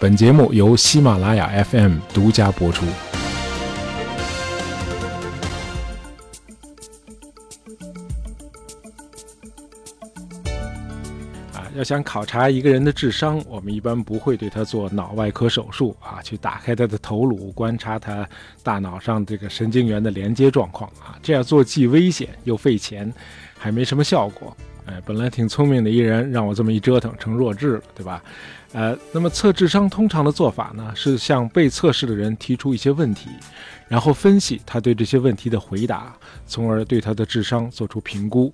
本节目由喜马拉雅 FM 独家播出。啊，要想考察一个人的智商，我们一般不会对他做脑外科手术啊，去打开他的头颅，观察他大脑上这个神经元的连接状况啊，这样做既危险又费钱，还没什么效果。哎，本来挺聪明的一人，让我这么一折腾，成弱智了，对吧？呃，那么测智商通常的做法呢，是向被测试的人提出一些问题，然后分析他对这些问题的回答，从而对他的智商做出评估。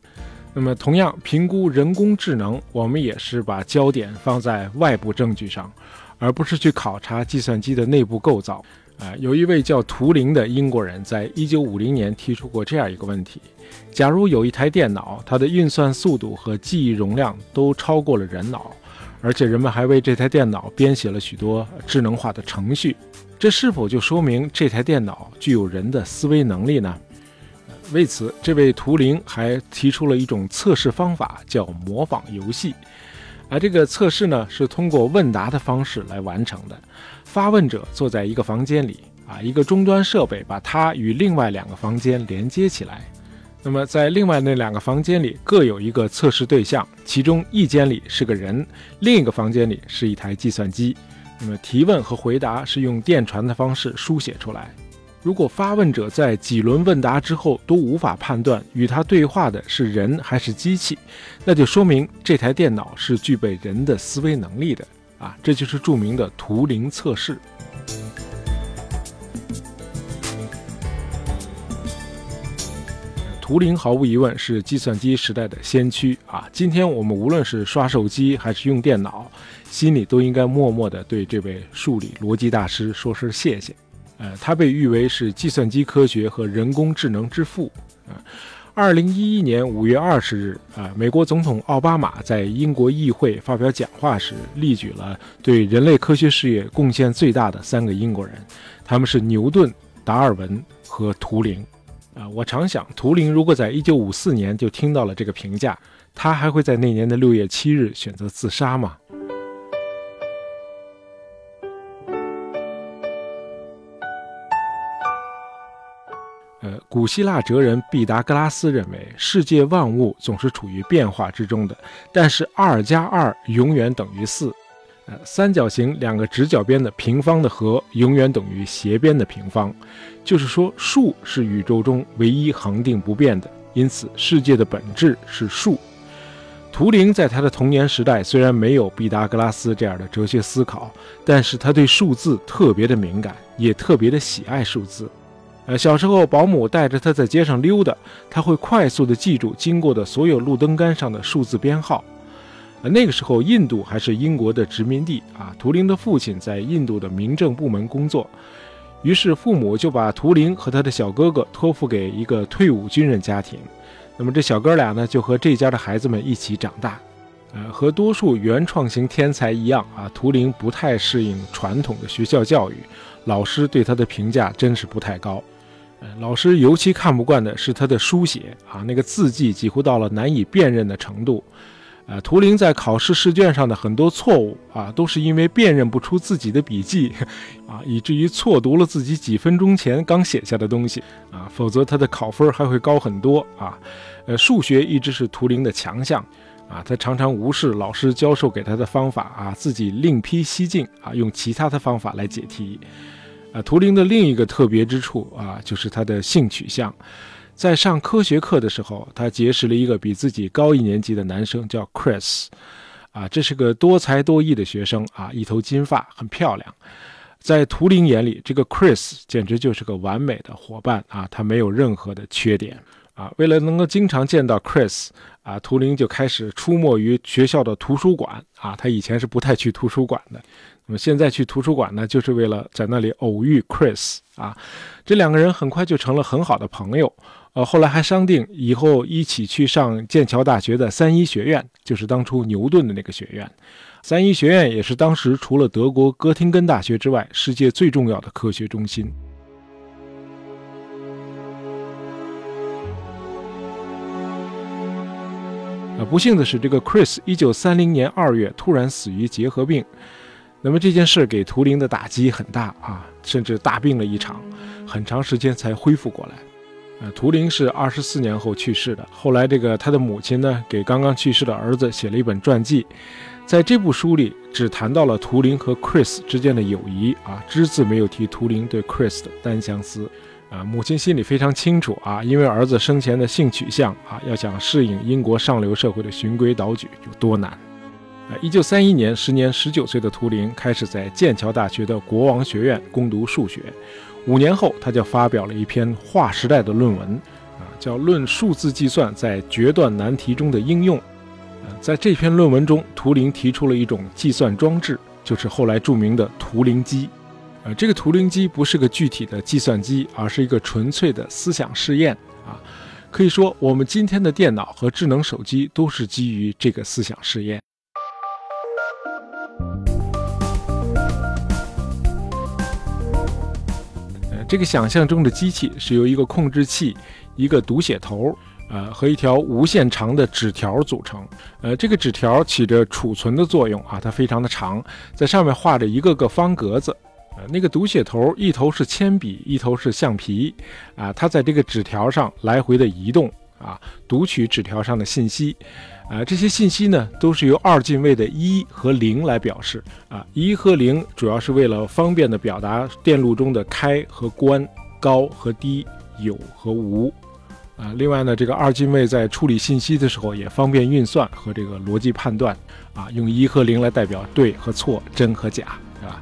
那么，同样评估人工智能，我们也是把焦点放在外部证据上，而不是去考察计算机的内部构造。啊，有一位叫图灵的英国人，在一九五零年提出过这样一个问题：假如有一台电脑，它的运算速度和记忆容量都超过了人脑，而且人们还为这台电脑编写了许多智能化的程序，这是否就说明这台电脑具有人的思维能力呢？为此，这位图灵还提出了一种测试方法，叫模仿游戏。而这个测试呢，是通过问答的方式来完成的。发问者坐在一个房间里，啊，一个终端设备把它与另外两个房间连接起来。那么，在另外那两个房间里各有一个测试对象，其中一间里是个人，另一个房间里是一台计算机。那么，提问和回答是用电传的方式书写出来。如果发问者在几轮问答之后都无法判断与他对话的是人还是机器，那就说明这台电脑是具备人的思维能力的啊！这就是著名的图灵测试。图灵毫无疑问是计算机时代的先驱啊！今天我们无论是刷手机还是用电脑，心里都应该默默地对这位数理逻辑大师说声谢谢。呃，他被誉为是计算机科学和人工智能之父。啊，二零一一年五月二十日，啊，美国总统奥巴马在英国议会发表讲话时，列举了对人类科学事业贡献最大的三个英国人，他们是牛顿、达尔文和图灵。啊，我常想，图灵如果在一九五四年就听到了这个评价，他还会在那年的六月七日选择自杀吗？呃，古希腊哲人毕达哥拉斯认为，世界万物总是处于变化之中的，但是二加二永远等于四。呃，三角形两个直角边的平方的和永远等于斜边的平方，就是说数是宇宙中唯一恒定不变的，因此世界的本质是数。图灵在他的童年时代虽然没有毕达哥拉斯这样的哲学思考，但是他对数字特别的敏感，也特别的喜爱数字。呃，小时候保姆带着他在街上溜达，他会快速地记住经过的所有路灯杆上的数字编号。呃，那个时候印度还是英国的殖民地啊。图灵的父亲在印度的民政部门工作，于是父母就把图灵和他的小哥哥托付给一个退伍军人家庭。那么这小哥俩呢，就和这家的孩子们一起长大。呃，和多数原创型天才一样啊，图灵不太适应传统的学校教育，老师对他的评价真是不太高。老师尤其看不惯的是他的书写啊，那个字迹几乎到了难以辨认的程度。呃，图灵在考试试卷上的很多错误啊，都是因为辨认不出自己的笔记 啊，以至于错读了自己几分钟前刚写下的东西啊，否则他的考分还会高很多啊。呃，数学一直是图灵的强项啊，他常常无视老师教授给他的方法啊，自己另辟蹊径啊，用其他的方法来解题。啊，图灵的另一个特别之处啊，就是他的性取向。在上科学课的时候，他结识了一个比自己高一年级的男生，叫 Chris。啊，这是个多才多艺的学生啊，一头金发，很漂亮。在图灵眼里，这个 Chris 简直就是个完美的伙伴啊，他没有任何的缺点啊。为了能够经常见到 Chris，啊，图灵就开始出没于学校的图书馆啊。他以前是不太去图书馆的。那么现在去图书馆呢，就是为了在那里偶遇 Chris 啊，这两个人很快就成了很好的朋友，呃，后来还商定以后一起去上剑桥大学的三一学院，就是当初牛顿的那个学院。三一学院也是当时除了德国哥廷根大学之外，世界最重要的科学中心。啊，不幸的是，这个 Chris 一九三零年二月突然死于结核病。那么这件事给图灵的打击很大啊，甚至大病了一场，很长时间才恢复过来。呃，图灵是二十四年后去世的。后来，这个他的母亲呢，给刚刚去世的儿子写了一本传记，在这部书里只谈到了图灵和 Chris 之间的友谊啊，只字没有提图灵对 Chris 的单相思。啊，母亲心里非常清楚啊，因为儿子生前的性取向啊，要想适应英国上流社会的循规蹈矩有多难。啊，一九三一年，时年十九岁的图灵开始在剑桥大学的国王学院攻读数学。五年后，他就发表了一篇划时代的论文，啊，叫《论数字计算在决断难题中的应用》。啊，在这篇论文中，图灵提出了一种计算装置，就是后来著名的图灵机。呃，这个图灵机不是个具体的计算机，而是一个纯粹的思想试验。啊，可以说，我们今天的电脑和智能手机都是基于这个思想试验。这个想象中的机器是由一个控制器、一个读写头，呃，和一条无限长的纸条组成。呃，这个纸条起着储存的作用啊，它非常的长，在上面画着一个个方格子。呃，那个读写头一头是铅笔，一头是橡皮，啊，它在这个纸条上来回的移动，啊，读取纸条上的信息。啊，这些信息呢，都是由二进位的一和零来表示。啊，一和零主要是为了方便的表达电路中的开和关、高和低、有和无。啊，另外呢，这个二进位在处理信息的时候也方便运算和这个逻辑判断。啊，用一和零来代表对和错、真和假，对吧？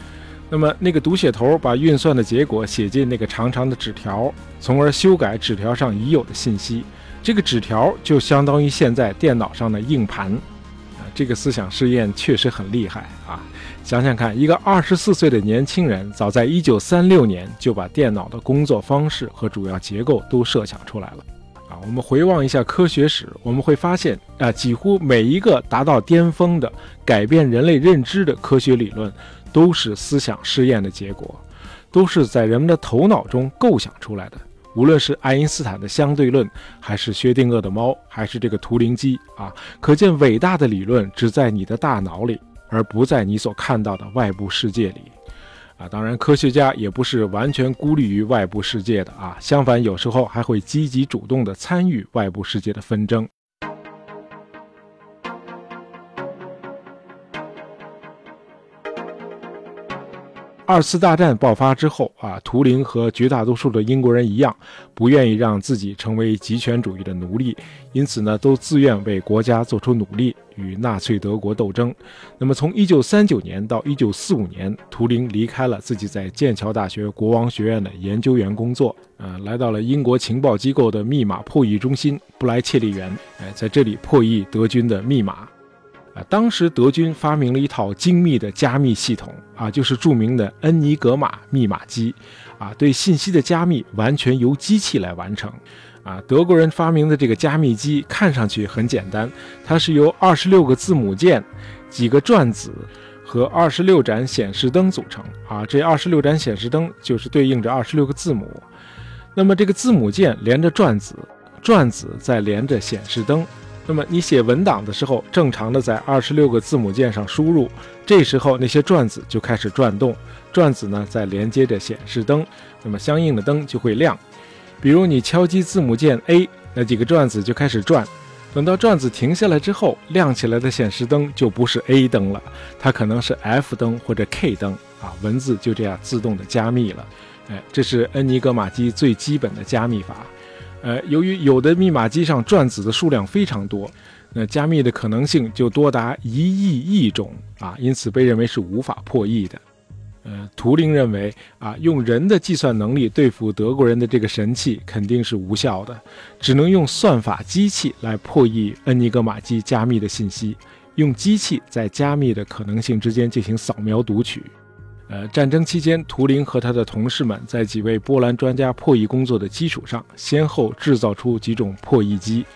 那么那个读写头把运算的结果写进那个长长的纸条，从而修改纸条上已有的信息。这个纸条就相当于现在电脑上的硬盘，啊，这个思想试验确实很厉害啊！想想看，一个二十四岁的年轻人，早在一九三六年就把电脑的工作方式和主要结构都设想出来了，啊，我们回望一下科学史，我们会发现，啊，几乎每一个达到巅峰的改变人类认知的科学理论，都是思想试验的结果，都是在人们的头脑中构想出来的。无论是爱因斯坦的相对论，还是薛定谔的猫，还是这个图灵机啊，可见伟大的理论只在你的大脑里，而不在你所看到的外部世界里。啊，当然，科学家也不是完全孤立于外部世界的啊，相反，有时候还会积极主动地参与外部世界的纷争。二次大战爆发之后啊，图灵和绝大多数的英国人一样，不愿意让自己成为极权主义的奴隶，因此呢，都自愿为国家做出努力，与纳粹德国斗争。那么，从1939年到1945年，图灵离开了自己在剑桥大学国王学院的研究员工作，呃，来到了英国情报机构的密码破译中心布莱切利园，哎，在这里破译德军的密码。啊，当时德军发明了一套精密的加密系统啊，就是著名的恩尼格玛密码机，啊，对信息的加密完全由机器来完成。啊，德国人发明的这个加密机看上去很简单，它是由二十六个字母键、几个转子和二十六盏显示灯组成。啊，这二十六盏显示灯就是对应着二十六个字母。那么这个字母键连着转子，转子再连着显示灯。那么你写文档的时候，正常的在二十六个字母键上输入，这时候那些转子就开始转动，转子呢在连接着显示灯，那么相应的灯就会亮。比如你敲击字母键 A，那几个转子就开始转，等到转子停下来之后，亮起来的显示灯就不是 A 灯了，它可能是 F 灯或者 K 灯啊，文字就这样自动的加密了。哎，这是恩尼格玛机最基本的加密法。呃，由于有的密码机上转子的数量非常多，那加密的可能性就多达一亿亿种啊，因此被认为是无法破译的。呃，图灵认为啊，用人的计算能力对付德国人的这个神器肯定是无效的，只能用算法机器来破译恩尼格玛机加密的信息，用机器在加密的可能性之间进行扫描读取。呃，战争期间，图灵和他的同事们在几位波兰专家破译工作的基础上，先后制造出几种破译机，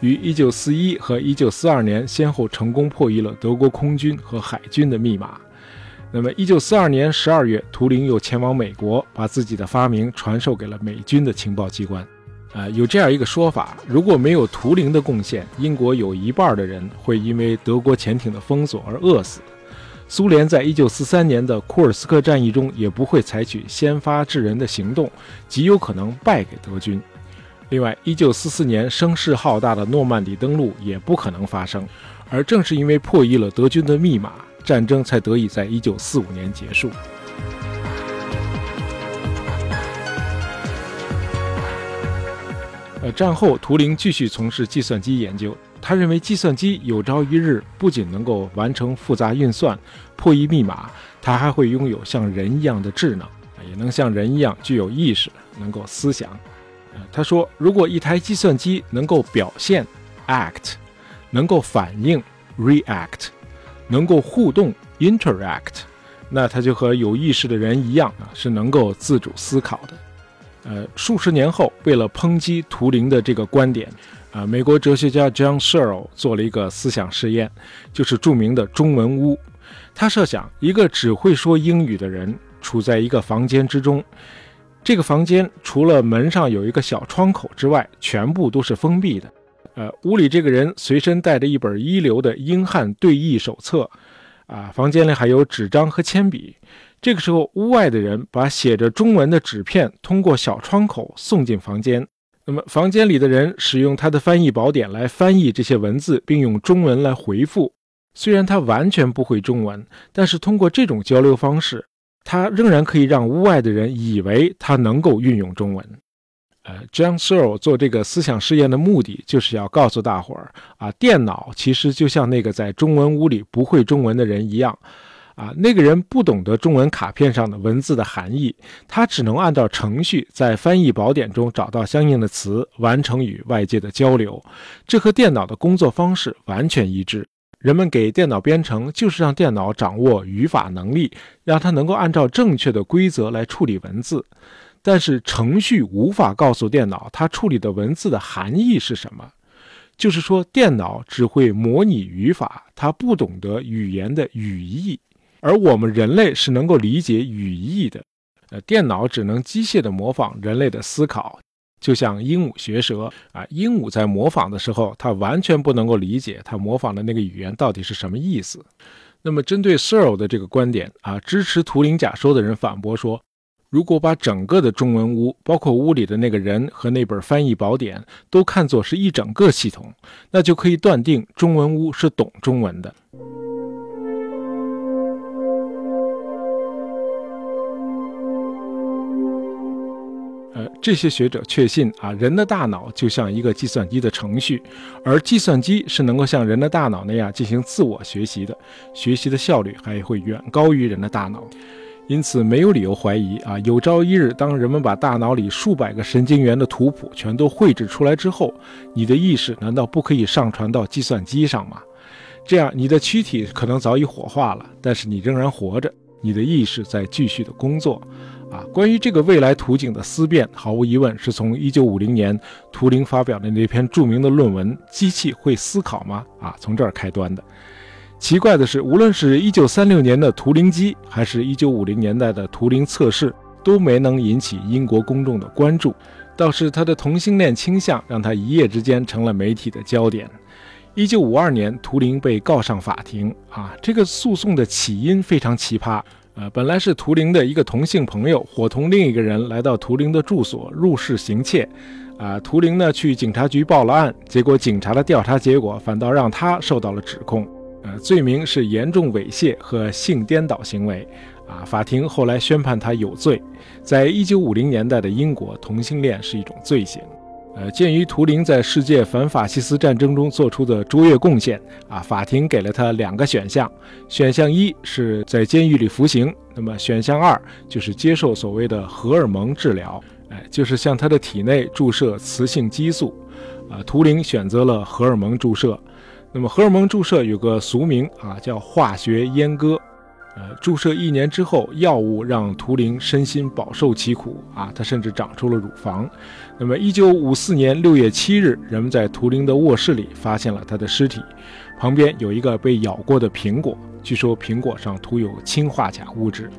于1941和1942年先后成功破译了德国空军和海军的密码。那么，1942年12月，图灵又前往美国，把自己的发明传授给了美军的情报机关。呃，有这样一个说法：如果没有图灵的贡献，英国有一半的人会因为德国潜艇的封锁而饿死。苏联在一九四三年的库尔斯克战役中也不会采取先发制人的行动，极有可能败给德军。另外，一九四四年声势浩大的诺曼底登陆也不可能发生。而正是因为破译了德军的密码，战争才得以在一九四五年结束。呃，战后图灵继续从事计算机研究。他认为计算机有朝一日不仅能够完成复杂运算、破译密码，它还会拥有像人一样的智能，也能像人一样具有意识，能够思想。呃，他说，如果一台计算机能够表现 （act），能够反应 （react），能够互动 （interact），那它就和有意识的人一样啊，是能够自主思考的。呃，数十年后，为了抨击图灵的这个观点，啊，美国哲学家 John Searle 做了一个思想实验，就是著名的中文屋。他设想一个只会说英语的人处在一个房间之中，这个房间除了门上有一个小窗口之外，全部都是封闭的。呃，屋里这个人随身带着一本一流的英汉对译手册，啊，房间里还有纸张和铅笔。这个时候，屋外的人把写着中文的纸片通过小窗口送进房间。那么，房间里的人使用他的翻译宝典来翻译这些文字，并用中文来回复。虽然他完全不会中文，但是通过这种交流方式，他仍然可以让屋外的人以为他能够运用中文。呃，John Searle 做这个思想试验的目的，就是要告诉大伙儿啊，电脑其实就像那个在中文屋里不会中文的人一样。啊，那个人不懂得中文卡片上的文字的含义，他只能按照程序在翻译宝典中找到相应的词，完成与外界的交流。这和电脑的工作方式完全一致。人们给电脑编程，就是让电脑掌握语法能力，让它能够按照正确的规则来处理文字。但是程序无法告诉电脑它处理的文字的含义是什么，就是说，电脑只会模拟语法，它不懂得语言的语义。而我们人类是能够理解语义的，呃，电脑只能机械地模仿人类的思考，就像鹦鹉学舌啊，鹦鹉在模仿的时候，它完全不能够理解它模仿的那个语言到底是什么意思。那么，针对 sir 的这个观点啊，支持图灵假说的人反驳说，如果把整个的中文屋，包括屋里的那个人和那本翻译宝典，都看作是一整个系统，那就可以断定中文屋是懂中文的。这些学者确信啊，人的大脑就像一个计算机的程序，而计算机是能够像人的大脑那样进行自我学习的，学习的效率还会远高于人的大脑。因此，没有理由怀疑啊，有朝一日，当人们把大脑里数百个神经元的图谱全都绘制出来之后，你的意识难道不可以上传到计算机上吗？这样，你的躯体可能早已火化了，但是你仍然活着，你的意识在继续的工作。啊，关于这个未来图景的思辨，毫无疑问是从1950年图灵发表的那篇著名的论文《机器会思考吗》啊，从这儿开端的。奇怪的是，无论是一九三六年的图灵机，还是一九五零年代的图灵测试，都没能引起英国公众的关注。倒是他的同性恋倾向，让他一夜之间成了媒体的焦点。一九五二年，图灵被告上法庭啊，这个诉讼的起因非常奇葩。呃，本来是图灵的一个同性朋友伙同另一个人来到图灵的住所入室行窃，啊，图灵呢去警察局报了案，结果警察的调查结果反倒让他受到了指控，呃，罪名是严重猥亵和性颠倒行为，啊，法庭后来宣判他有罪。在一九五零年代的英国，同性恋是一种罪行。呃，鉴于图灵在世界反法西斯战争中做出的卓越贡献，啊，法庭给了他两个选项：选项一是在监狱里服刑，那么选项二就是接受所谓的荷尔蒙治疗，哎，就是向他的体内注射雌性激素。啊，图灵选择了荷尔蒙注射。那么荷尔蒙注射有个俗名啊，叫化学阉割。呃，注射一年之后，药物让图灵身心饱受其苦啊，他甚至长出了乳房。那么，一九五四年六月七日，人们在图灵的卧室里发现了他的尸体，旁边有一个被咬过的苹果，据说苹果上涂有氰化钾物质。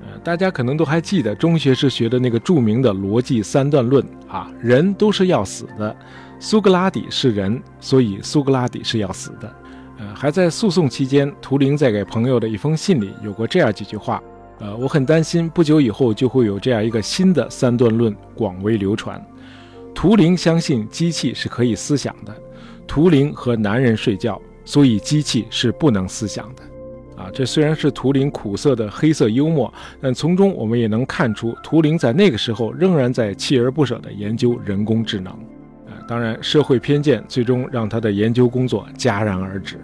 呃，大家可能都还记得中学时学的那个著名的逻辑三段论啊，人都是要死的，苏格拉底是人，所以苏格拉底是要死的。呃，还在诉讼期间，图灵在给朋友的一封信里有过这样几句话。呃，我很担心，不久以后就会有这样一个新的三段论广为流传。图灵相信机器是可以思想的，图灵和男人睡觉，所以机器是不能思想的。啊，这虽然是图灵苦涩的黑色幽默，但从中我们也能看出，图灵在那个时候仍然在锲而不舍地研究人工智能。当然，社会偏见最终让他的研究工作戛然而止。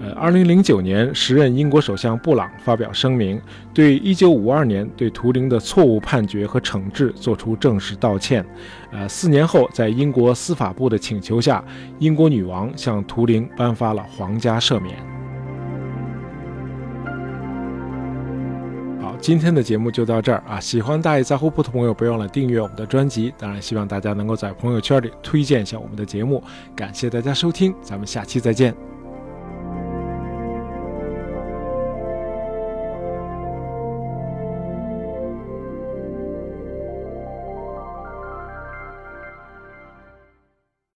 呃，二零零九年，时任英国首相布朗发表声明，对一九五二年对图灵的错误判决和惩治作出正式道歉。呃，四年后，在英国司法部的请求下，英国女王向图灵颁发了皇家赦免。今天的节目就到这儿啊！喜欢大爷杂货铺的朋友，别忘了订阅我们的专辑。当然，希望大家能够在朋友圈里推荐一下我们的节目。感谢大家收听，咱们下期再见。